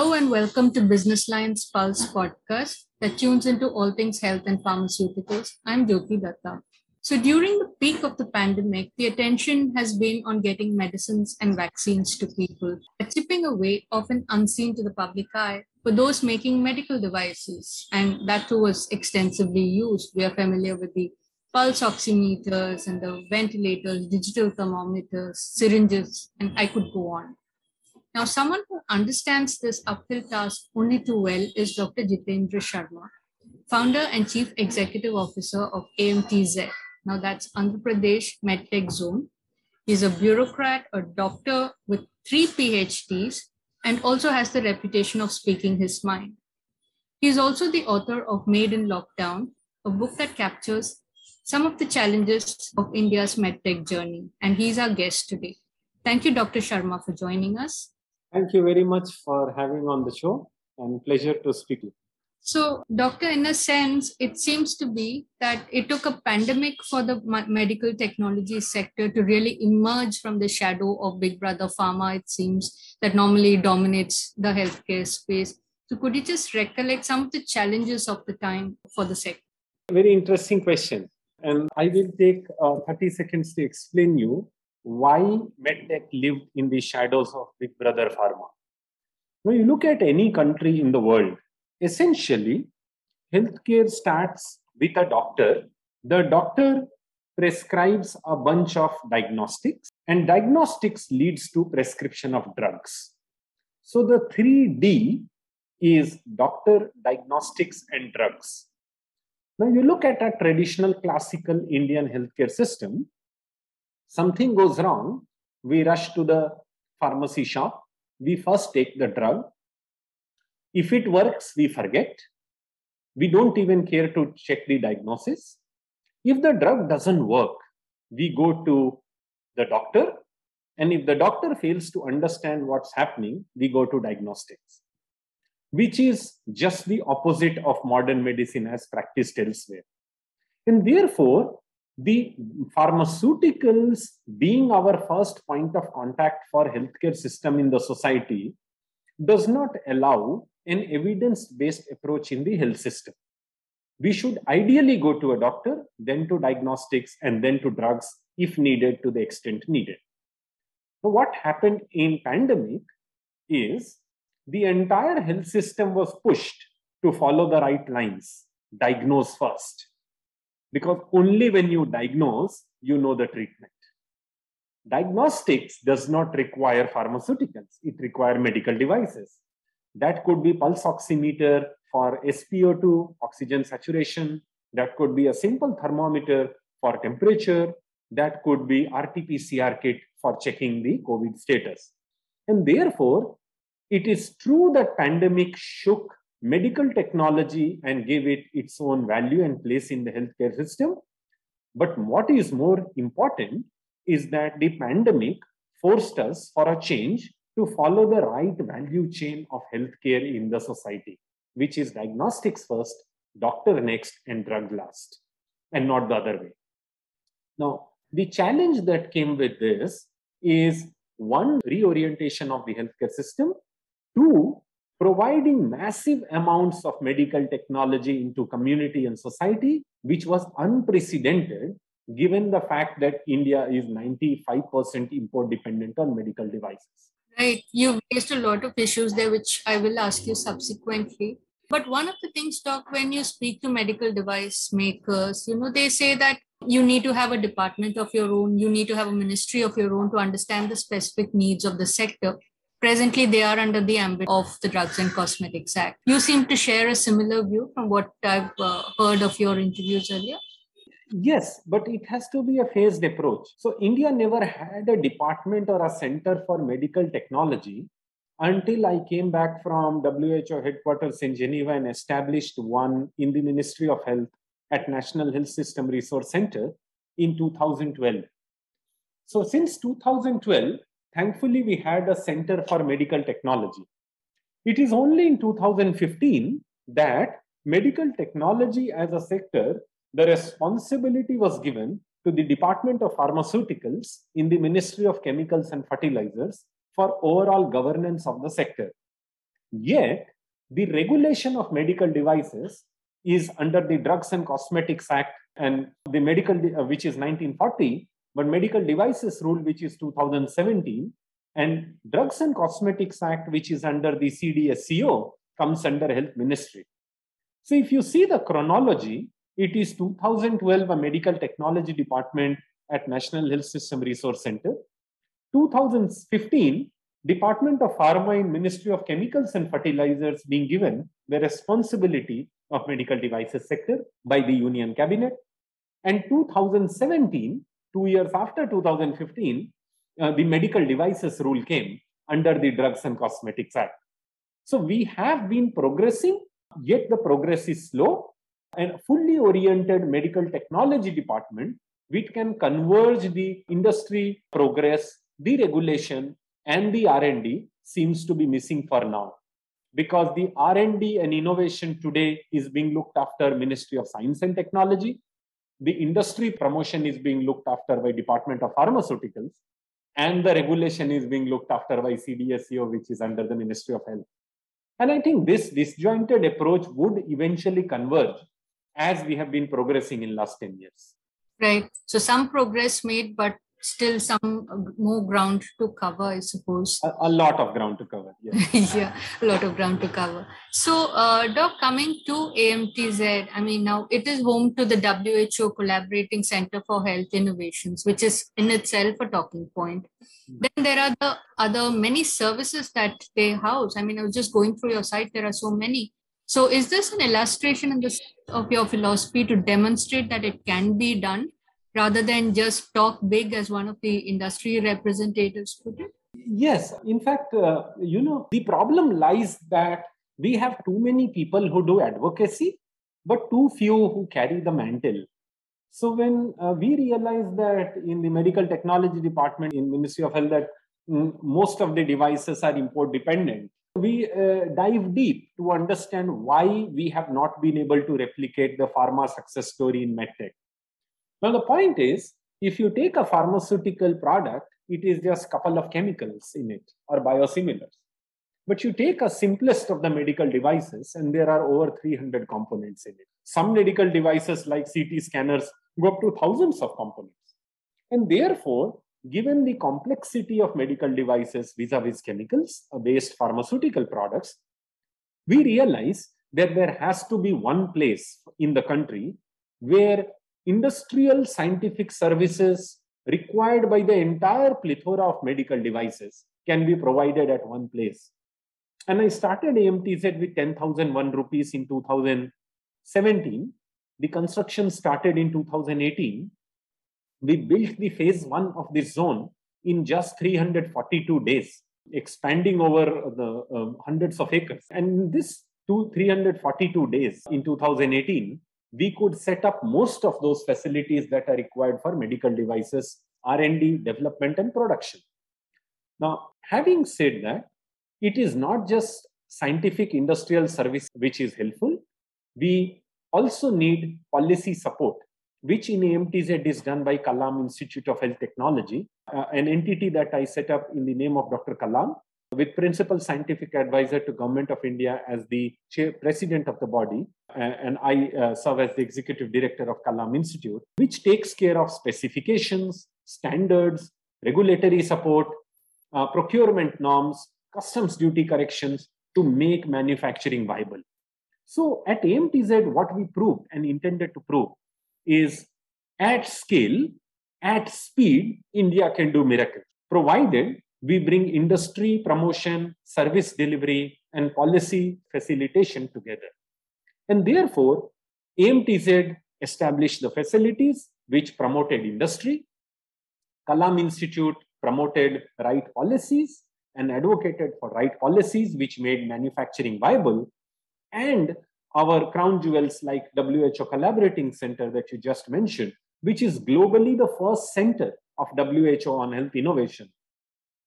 Hello and welcome to Business Lines Pulse podcast that tunes into all things health and pharmaceuticals. I'm Jyothi Datta. So, during the peak of the pandemic, the attention has been on getting medicines and vaccines to people, a chipping away, often unseen to the public eye, for those making medical devices. And that too was extensively used. We are familiar with the pulse oximeters and the ventilators, digital thermometers, syringes, and I could go on. Now, someone who understands this uphill task only too well is Dr. Jitendra Sharma, founder and chief executive officer of AMTZ. Now, that's Andhra Pradesh MedTech Zone. He's a bureaucrat, a doctor with three PhDs, and also has the reputation of speaking his mind. He is also the author of Made in Lockdown, a book that captures some of the challenges of India's medtech journey, and he's our guest today. Thank you, Dr. Sharma, for joining us. Thank you very much for having on the show and pleasure to speak with you. So, doctor, in a sense, it seems to be that it took a pandemic for the medical technology sector to really emerge from the shadow of Big Brother Pharma, it seems, that normally dominates the healthcare space. So, could you just recollect some of the challenges of the time for the sector? Very interesting question. And I will take uh, 30 seconds to explain you why medtech lived in the shadows of Big Brother Pharma. When you look at any country in the world, essentially, healthcare starts with a doctor. The doctor prescribes a bunch of diagnostics, and diagnostics leads to prescription of drugs. So the 3D is doctor, diagnostics, and drugs. Now, you look at a traditional classical Indian healthcare system, something goes wrong, we rush to the pharmacy shop, we first take the drug. If it works, we forget. We don't even care to check the diagnosis. If the drug doesn't work, we go to the doctor. And if the doctor fails to understand what's happening, we go to diagnostics, which is just the opposite of modern medicine as practiced elsewhere. And therefore, the pharmaceuticals being our first point of contact for healthcare system in the society does not allow an evidence-based approach in the health system. We should ideally go to a doctor, then to diagnostics, and then to drugs if needed to the extent needed. So what happened in pandemic is the entire health system was pushed to follow the right lines, diagnose first, because only when you diagnose, you know the treatment. Diagnostics does not require pharmaceuticals, it requires medical devices. That could be pulse oximeter for SpO2, oxygen saturation. That could be a simple thermometer for temperature. That could be RT-PCR kit for checking the COVID status. And therefore, it is true that pandemic shook medical technology and gave it its own value and place in the healthcare system. But what is more important is that the pandemic forced us for a change to follow the right value chain of healthcare in the society, which is diagnostics first, doctor next, and drug last, and not the other way. Now, the challenge that came with this is one, reorientation of the healthcare system, two, providing massive amounts of medical technology into community and society, which was unprecedented given the fact that India is 95% import dependent on medical devices. Right. You've raised a lot of issues there, which I will ask you subsequently. But one of the things, Doc, when you speak to medical device makers, you know, they say that you need to have a department of your own, you need to have a ministry of your own to understand the specific needs of the sector. Presently, they are under the ambit of the Drugs and Cosmetics Act. You seem to share a similar view from what I've uh, heard of your interviews earlier. Yes, but it has to be a phased approach. So, India never had a department or a center for medical technology until I came back from WHO headquarters in Geneva and established one in the Ministry of Health at National Health System Resource Center in 2012. So, since 2012, thankfully, we had a Center for Medical Technology. It is only in 2015 that medical technology as a sector, the responsibility was given to the Department of Pharmaceuticals in the Ministry of Chemicals and Fertilizers for overall governance of the sector. Yet, the regulation of medical devices is under the Drugs and Cosmetics Act and the medical, uh, which is 1940, but Medical Devices Rule, which is 2017, and Drugs and Cosmetics Act, which is under the CDSCO, comes under Health Ministry. So if you see the chronology, it is 2012, a medical technology department at National Health System Resource Center. 2015, Department of Pharma in Ministry of Chemicals and Fertilizers being given the responsibility of medical devices sector by the Union Cabinet. And 2017, two years after 2015, uh, the medical devices rule came under the Drugs and Cosmetics Act. So we have been progressing, yet the progress is slow. And fully oriented medical technology department, which can converge the industry progress, the regulation, and the R&D seems to be missing for now because the r&d and innovation today is being looked after ministry of science and technology the industry promotion is being looked after by department of pharmaceuticals and the regulation is being looked after by cdsco which is under the ministry of health. And i think this disjointed approach would eventually converge as we have been progressing in last 10 years. Right. So some progress made but still some more ground to cover, I suppose. A, a lot of ground to cover. Yeah. yeah, a lot of ground to cover. So, uh, Doc, coming to AMTZ, I mean, now it is home to the WHO Collaborating Center for Health Innovations, which is in itself a talking point. Mm-hmm. Then there are the other many services that they house. I mean, I was just going through your site, there are so many. So, is this an illustration in this, of your philosophy to demonstrate that it can be done? Rather than just talk big as one of the industry representatives put it? Yes. In fact, uh, you know, the problem lies that we have too many people who do advocacy, but too few who carry the mantle. So when uh, we realized that in the medical technology department in Ministry of Health that mm, most of the devices are import dependent, we uh, dive deep to understand why we have not been able to replicate the pharma success story in medtech. Now, the point is, if you take a pharmaceutical product, it is just couple of chemicals in it or biosimilars. But you take a simplest of the medical devices, and there are over 300 components in it. Some medical devices, like CT scanners, go up to thousands of components. And therefore, given the complexity of medical devices vis a vis chemicals uh, based pharmaceutical products, we realize that there has to be one place in the country where industrial scientific services required by the entire plethora of medical devices can be provided at one place. And I started AMTZ with 10,001 rupees in 2017. The construction started in 2018. We built the phase one of this zone in just 342 days, expanding over the um, hundreds of acres. And this two, 342 days in 2018, we could set up most of those facilities that are required for medical devices r&d development and production. Now having said that it is not just scientific industrial service which is helpful. We also need policy support which in amtz is done by kalam institute of health technology uh, an entity that i set up in the name of dr kalam with principal scientific advisor to government of India as the chair, president of the body, and I uh, serve as the executive director of Kalam Institute, which takes care of specifications, standards, regulatory support, uh, procurement norms, customs duty corrections to make manufacturing viable. So at AMTZ, what we proved and intended to prove is at scale, at speed, India can do miracles, provided we bring industry promotion, service delivery, and policy facilitation together. And therefore, AMTZ established the facilities which promoted industry. Kalam Institute promoted right policies and advocated for right policies which made manufacturing viable. And our crown jewels like WHO Collaborating Center that you just mentioned, which is globally the first center of WHO on health innovation,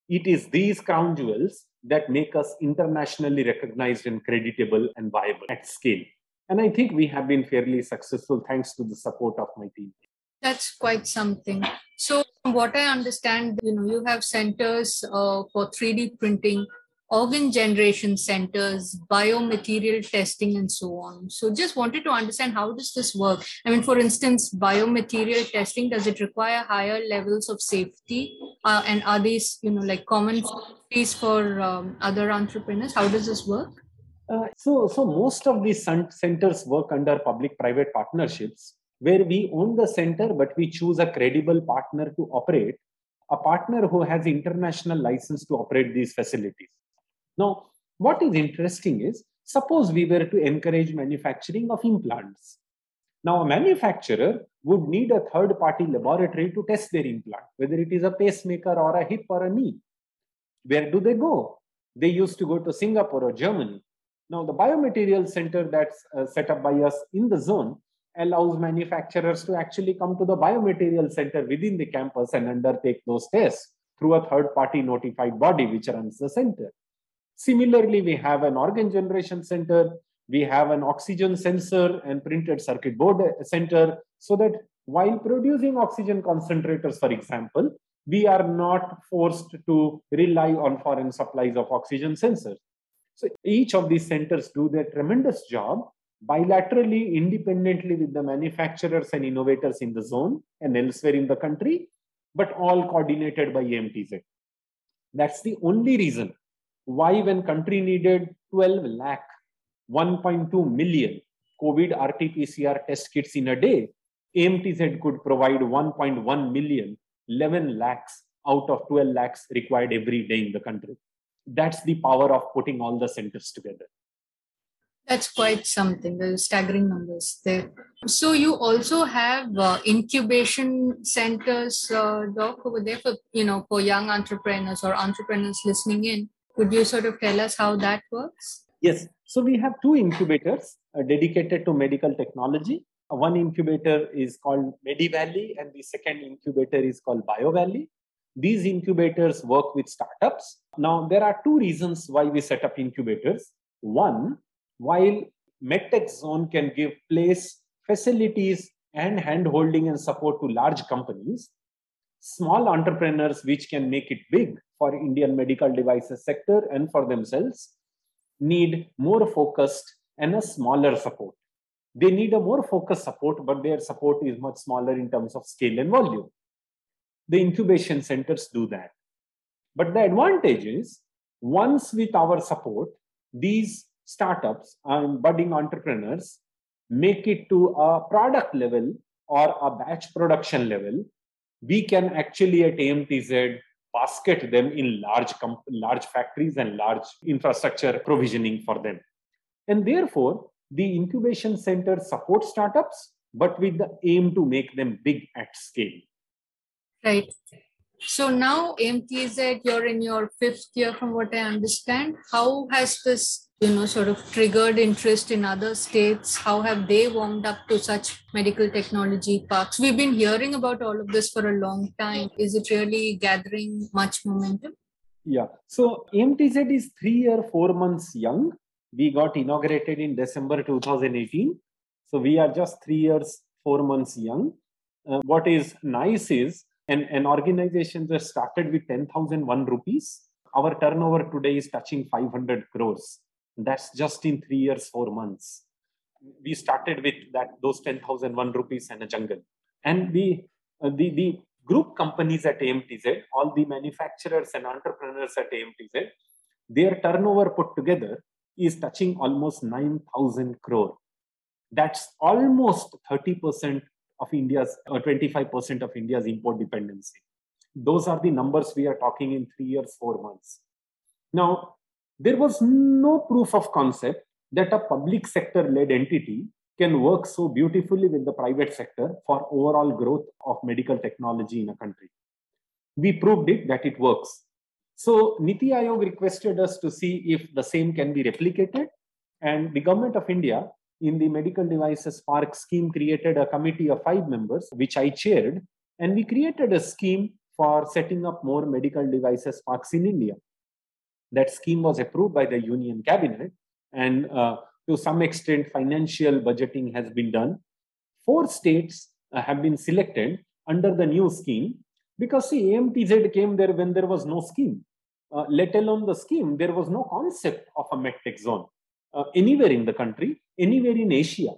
it is these crown jewels that make us internationally recognized and creditable and viable at scale. And I think we have been fairly successful thanks to the support of my team. That's quite something. So, from what I understand, you know, you have centers uh, for 3D printing organ generation centers, biomaterial testing, and so on. So just wanted to understand how does this work? I mean, for instance, biomaterial testing, does it require higher levels of safety? Uh, and are these, you know, like common fees for um, other entrepreneurs? How does this work? Uh, so, so most of these centers work under public-private partnerships, where we own the center, but we choose a credible partner to operate, a partner who has international license to operate these facilities. Now, what is interesting is, suppose we were to encourage manufacturing of implants. Now, a manufacturer would need a third-party laboratory to test their implant, whether it is a pacemaker or a hip or a knee. Where do they go? They used to go to Singapore or Germany. Now, the biomaterial center that's uh, set up by us in the zone allows manufacturers to actually come to the biomaterial center within the campus and undertake those tests through a third party notified body which runs the center. Similarly, we have an organ generation center, we have an oxygen sensor and printed circuit board center so that while producing oxygen concentrators, for example, we are not forced to rely on foreign supplies of oxygen sensors. So each of these centers do their tremendous job bilaterally, independently with the manufacturers and innovators in the zone and elsewhere in the country, but all coordinated by AMTZ. That's the only reason why when country needed 12 lakh, 1.2 million COVID RT-PCR test kits in a day, AMTZ could provide 1.1 million, 11 lakhs out of 12 lakhs required every day in the country. That's the power of putting all the centers together. That's quite something. The staggering numbers there. So you also have uh, incubation centers, uh, doc, over there for you know for young entrepreneurs or entrepreneurs listening in. Could you sort of tell us how that works? Yes. So we have two incubators uh, dedicated to medical technology. Uh, one incubator is called MediValley, and the second incubator is called BioValley. These incubators work with startups. Now, there are two reasons why we set up incubators. One, while MedTech Zone can give place, facilities, and handholding and support to large companies, small entrepreneurs which can make it big for Indian medical devices sector and for themselves need more focused and a smaller support. They need a more focused support, but their support is much smaller in terms of scale and volume. The incubation centers do that. But the advantage is once with our support, these startups and budding entrepreneurs make it to a product level or a batch production level, we can actually at AMTZ basket them in large, large factories and large infrastructure provisioning for them. And therefore, the incubation center supports startups, but with the aim to make them big at scale. Right. So now AMTZ, you're in your fifth year from what I understand. How has this you know sort of triggered interest in other states. How have they warmed up to such medical technology parks? We've been hearing about all of this for a long time. Is it really gathering much momentum? Yeah. So mtz is 3 or 4 months young. We got inaugurated in december 2018 so we are just 3 years 4 months young. Uh, what is nice is an, an organization that started with 10001 rupees. Our turnover today is touching 500 crores that's just in three years, four months. We started with that those 10,001 rupees and a jungle. And the, uh, the, the group companies at AMTZ, all the manufacturers and entrepreneurs at AMTZ, their turnover put together is touching almost 9,000 crore. That's almost 30% of India's, or 25% of India's import dependency. Those are the numbers we are talking in three years, four months. Now, there was no proof of concept that a public sector led entity can work so beautifully with the private sector for overall growth of medical technology in a country. We proved it that it works. So Niti Aayog requested us to see if the same can be replicated. And the government of India in the medical devices park scheme created a committee of five members, which I chaired. And we created a scheme for setting up more medical devices parks in India. That scheme was approved by the Union Cabinet, and uh, to some extent, financial budgeting has been done. Four states uh, have been selected under the new scheme because see, AMTZ came there when there was no scheme. uh, let alone the scheme, there was no concept of a medtech zone uh, anywhere in the country, anywhere in Asia.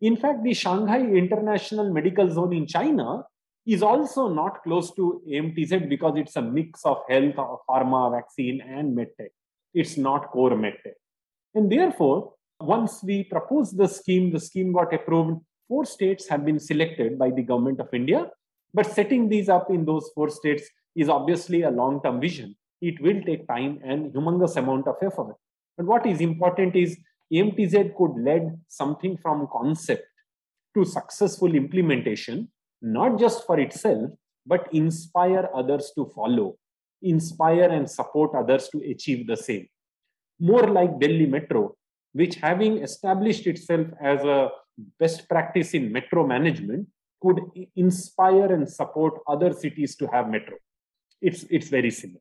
In fact, the Shanghai International Medical Zone in China is also not close to AMTZ because it's a mix of health, pharma, vaccine, and medtech. It's not core medtech. And therefore, once we proposed the scheme, the scheme got approved. Four states have been selected by the government of India. But setting these up in those four states is obviously a long term vision. It will take time and humongous amount of effort. But what is important is AMTZ could lead something from concept to successful implementation not just for itself, but inspire others to follow, inspire and support others to achieve the same. More like Delhi Metro, which having established itself as a best practice in metro management, could inspire and support other cities to have metro. It's, it's very similar.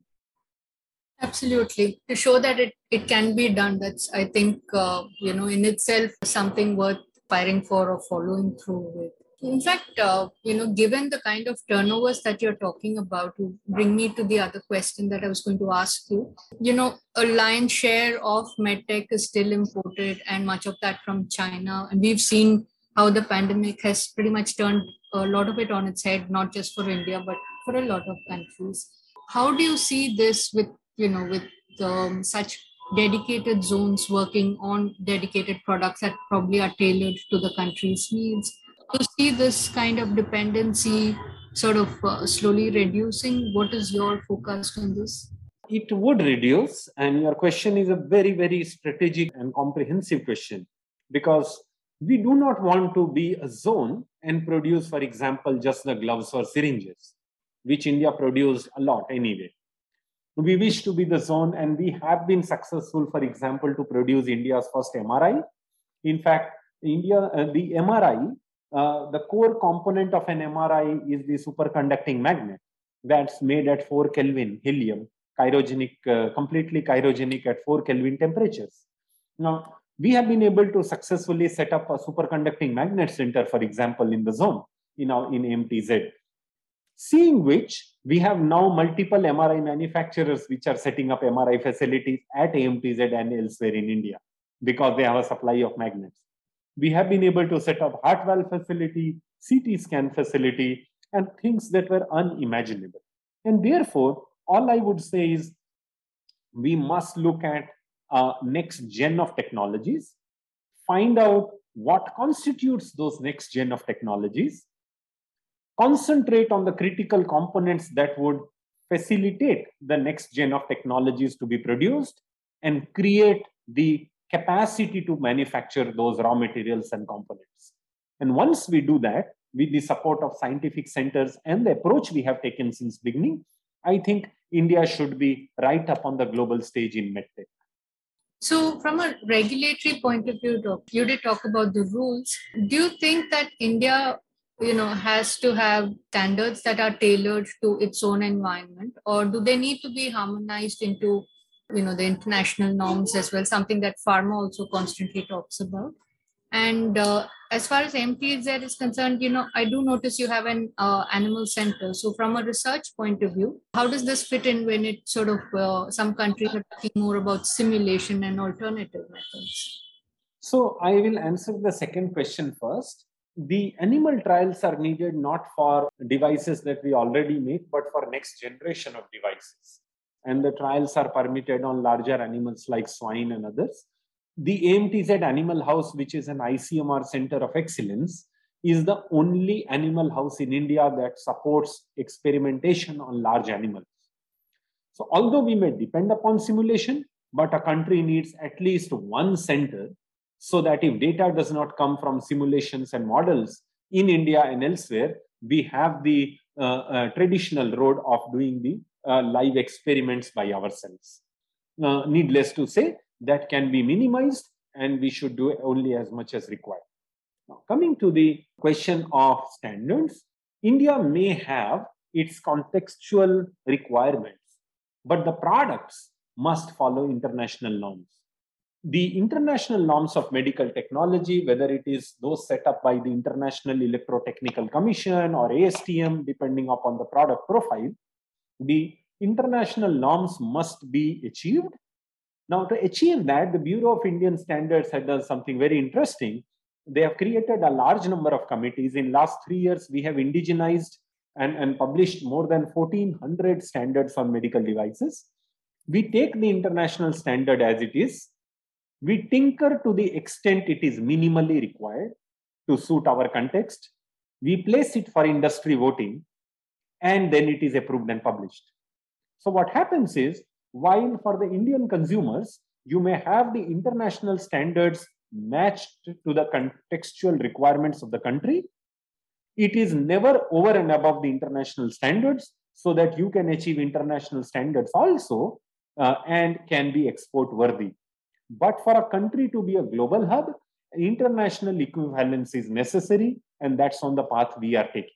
Absolutely. To show that it, it can be done, that's, I think, uh, you know, in itself something worth firing for or following through with. In fact, uh, you know, given the kind of turnovers that you're talking about, to bring me to the other question that I was going to ask you. You know, a lion's share of medtech is still imported, and much of that from China. And we've seen how the pandemic has pretty much turned a lot of it on its head, not just for India, but for a lot of countries. How do you see this with, you know, with um, such dedicated zones working on dedicated products that probably are tailored to the country's needs? You see this kind of dependency sort of uh, slowly reducing? What is your focus on this? It would reduce, and your question is a very, very strategic and comprehensive question because we do not want to be a zone and produce, for example, just the gloves or syringes, which India produced a lot anyway. We wish to be the zone, and we have been successful, for example, to produce India's first MRI. In fact, India, uh, the MRI uh, the core component of an MRI is the superconducting magnet that's made at 4 Kelvin helium, cryogenic, uh, completely cryogenic at 4 Kelvin temperatures. Now, we have been able to successfully set up a superconducting magnet center, for example, in the zone, in, our, in AMTZ. Seeing which, we have now multiple MRI manufacturers which are setting up MRI facilities at AMTZ and elsewhere in India because they have a supply of magnets we have been able to set up heart valve facility, CT scan facility, and things that were unimaginable. And therefore, all I would say is we must look at uh, next gen of technologies, find out what constitutes those next gen of technologies, concentrate on the critical components that would facilitate the next gen of technologies to be produced, and create the capacity to manufacture those raw materials and components. And once we do that, with the support of scientific centers and the approach we have taken since beginning, I think India should be right up on the global stage in medtech. So, from a regulatory point of view, Doc, you did talk about the rules. Do you think that India, you know, has to have standards that are tailored to its own environment, or do they need to be harmonized into you know the international norms as well something that pharma also constantly talks about. And uh, as far as AMTZ is concerned you know i do notice you have an uh, animal center. So from a research point of view how does this fit in when it sort of uh, some countries are talking more about simulation and alternative methods? So i will answer the second question first. The animal trials are needed not for devices that we already make but for next generation of devices and the trials are permitted on larger animals like swine and others. The AMTZ Animal House, which is an ICMR center of excellence, is the only animal house in India that supports experimentation on large animals. So, although we may depend upon simulation, but a country needs at least one center so that if data does not come from simulations and models in India and elsewhere, we have the uh, uh, traditional road of doing the uh, live experiments by ourselves. Uh, needless to say, that can be minimized and we should do only as much as required. Now, coming to the question of standards, India may have its contextual requirements, but the products must follow international norms. The international norms of medical technology, whether it is those set up by the International Electrotechnical Commission or ASTM, depending upon the product profile, the international norms must be achieved. Now, to achieve that, the Bureau of Indian Standards had done something very interesting. They have created a large number of committees. In last three years, we have indigenized and, and published more than 1400 standards on medical devices. We take the international standard as it is. We tinker to the extent it is minimally required to suit our context. We place it for industry voting and then it is approved and published. So what happens is, while for the Indian consumers, you may have the international standards matched to the contextual requirements of the country, it is never over and above the international standards so that you can achieve international standards also uh, and can be export worthy. But for a country to be a global hub, international equivalence is necessary, and that's on the path we are taking.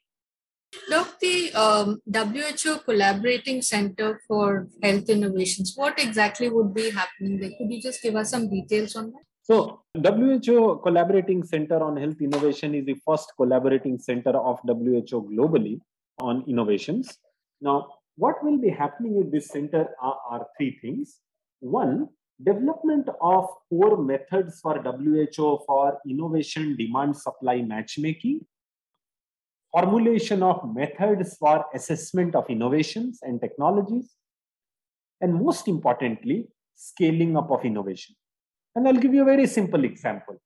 Doc, the um, WHO Collaborating Center for Health Innovations, what exactly would be happening there? Could you just give us some details on that? So, WHO Collaborating Center on Health Innovation is the first collaborating center of WHO globally on innovations. Now, what will be happening in this center are, are three things. One, development of core methods for WHO for innovation demand supply matchmaking, formulation of methods for assessment of innovations and technologies, and most importantly, scaling up of innovation. And I'll give you a very simple example.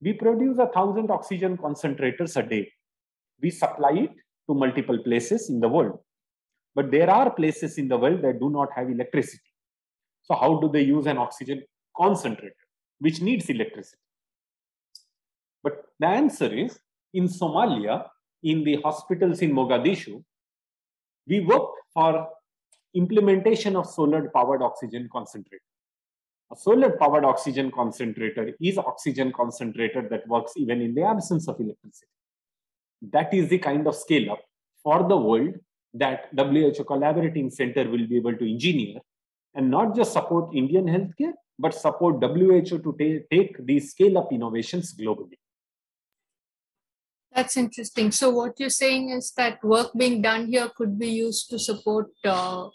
We produce a thousand oxygen concentrators a day. We supply it to multiple places in the world. But there are places in the world that do not have electricity. So, how do they use an oxygen concentrator, which needs electricity? But the answer is in Somalia, in the hospitals in Mogadishu, we worked for implementation of solar powered oxygen concentrator. A solar powered oxygen concentrator is oxygen concentrator that works even in the absence of electricity. That is the kind of scale up for the world that WHO Collaborating Center will be able to engineer and not just support Indian healthcare, but support WHO to ta- take these scale up innovations globally. That's interesting. So, what you're saying is that work being done here could be used to support uh,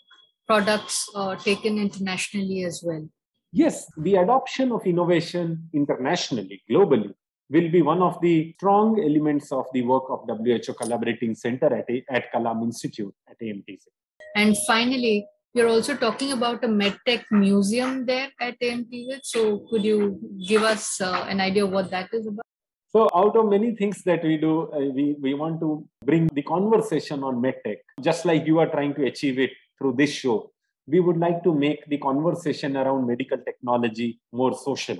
products uh, taken internationally as well yes, the adoption of innovation internationally, globally, will be one of the strong elements of the work of WHO Collaborating Center at, at Kalam Institute at AMTZ. And finally, you're also talking about a MedTech museum there at AMTZ. So could you give us uh, an idea of what that is about? So, out of many things that we do, uh, we, we want to bring the conversation on MedTech, just like you are trying to achieve it through this show we would like to make the conversation around medical technology more social.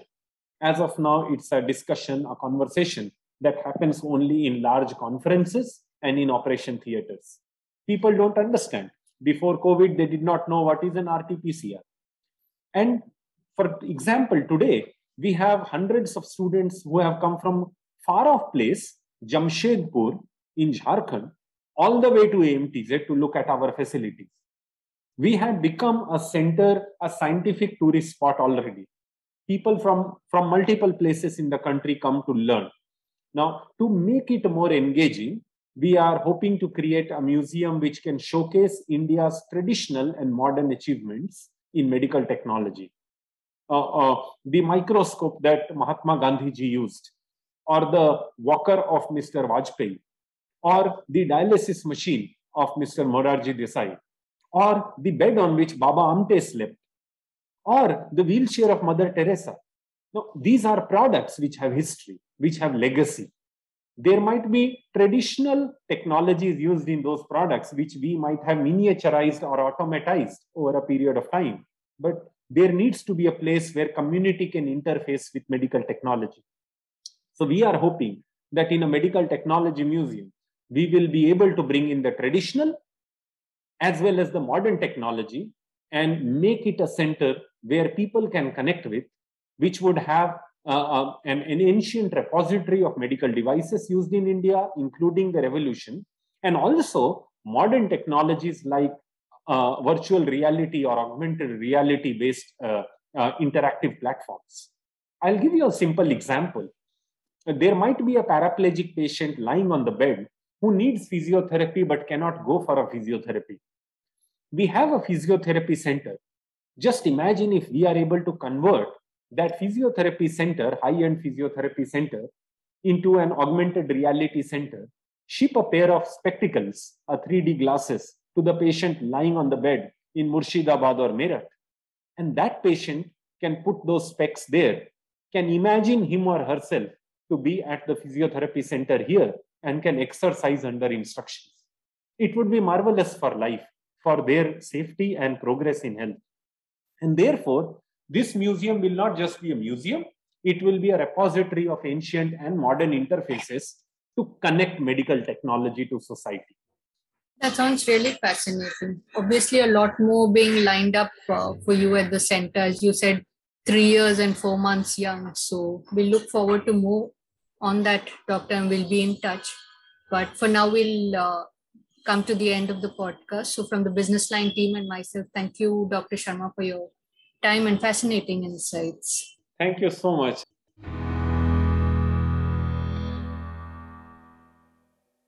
As of now, it's a discussion, a conversation that happens only in large conferences and in operation theaters. People don't understand. Before COVID, they did not know what is an RT-PCR. And for example, today, we have hundreds of students who have come from far off place, Jamshedpur in Jharkhand, all the way to AMTZ to look at our facilities we had become a center, a scientific tourist spot already. People from, from multiple places in the country come to learn. Now, to make it more engaging, we are hoping to create a museum which can showcase India's traditional and modern achievements in medical technology. Uh, uh, the microscope that Mahatma Gandhi ji used, or the walker of Mr. Vajpayee, or the dialysis machine of Mr. Morarji Desai, or the bed on which Baba Amte slept, or the wheelchair of Mother Teresa. Now, these are products which have history, which have legacy. There might be traditional technologies used in those products, which we might have miniaturized or automatized over a period of time. But there needs to be a place where community can interface with medical technology. So we are hoping that in a medical technology museum, we will be able to bring in the traditional as well as the modern technology and make it a center where people can connect with, which would have uh, uh, an, an, ancient repository of medical devices used in India, including the revolution, and also modern technologies like uh, virtual reality or augmented reality based uh, uh, interactive platforms. I'll give you a simple example. There might be a paraplegic patient lying on the bed who needs physiotherapy but cannot go for a physiotherapy. we have a physiotherapy center. Just imagine if we are able to convert that physiotherapy center, high end physiotherapy center, into an augmented reality center, ship a pair of spectacles, a 3D glasses, to the patient lying on the bed in Murshidabad or Meerut. And that patient can put those specs there, can imagine him or herself to be at the physiotherapy center here and can exercise under instructions. It would be marvelous for life, for their safety and progress in health. And therefore, this museum will not just be a museum, it will be a repository of ancient and modern interfaces to connect medical technology to society. That sounds really fascinating. Obviously, a lot more being lined up uh, for you at the center. As you said, three years and four months young. So we look forward to more on that, Doctor, and we'll be in touch. But for now, we'll uh, come to the end of the podcast. So, from the Business Line team and myself, thank you, Dr. Sharma, for your time and fascinating insights. Thank you so much.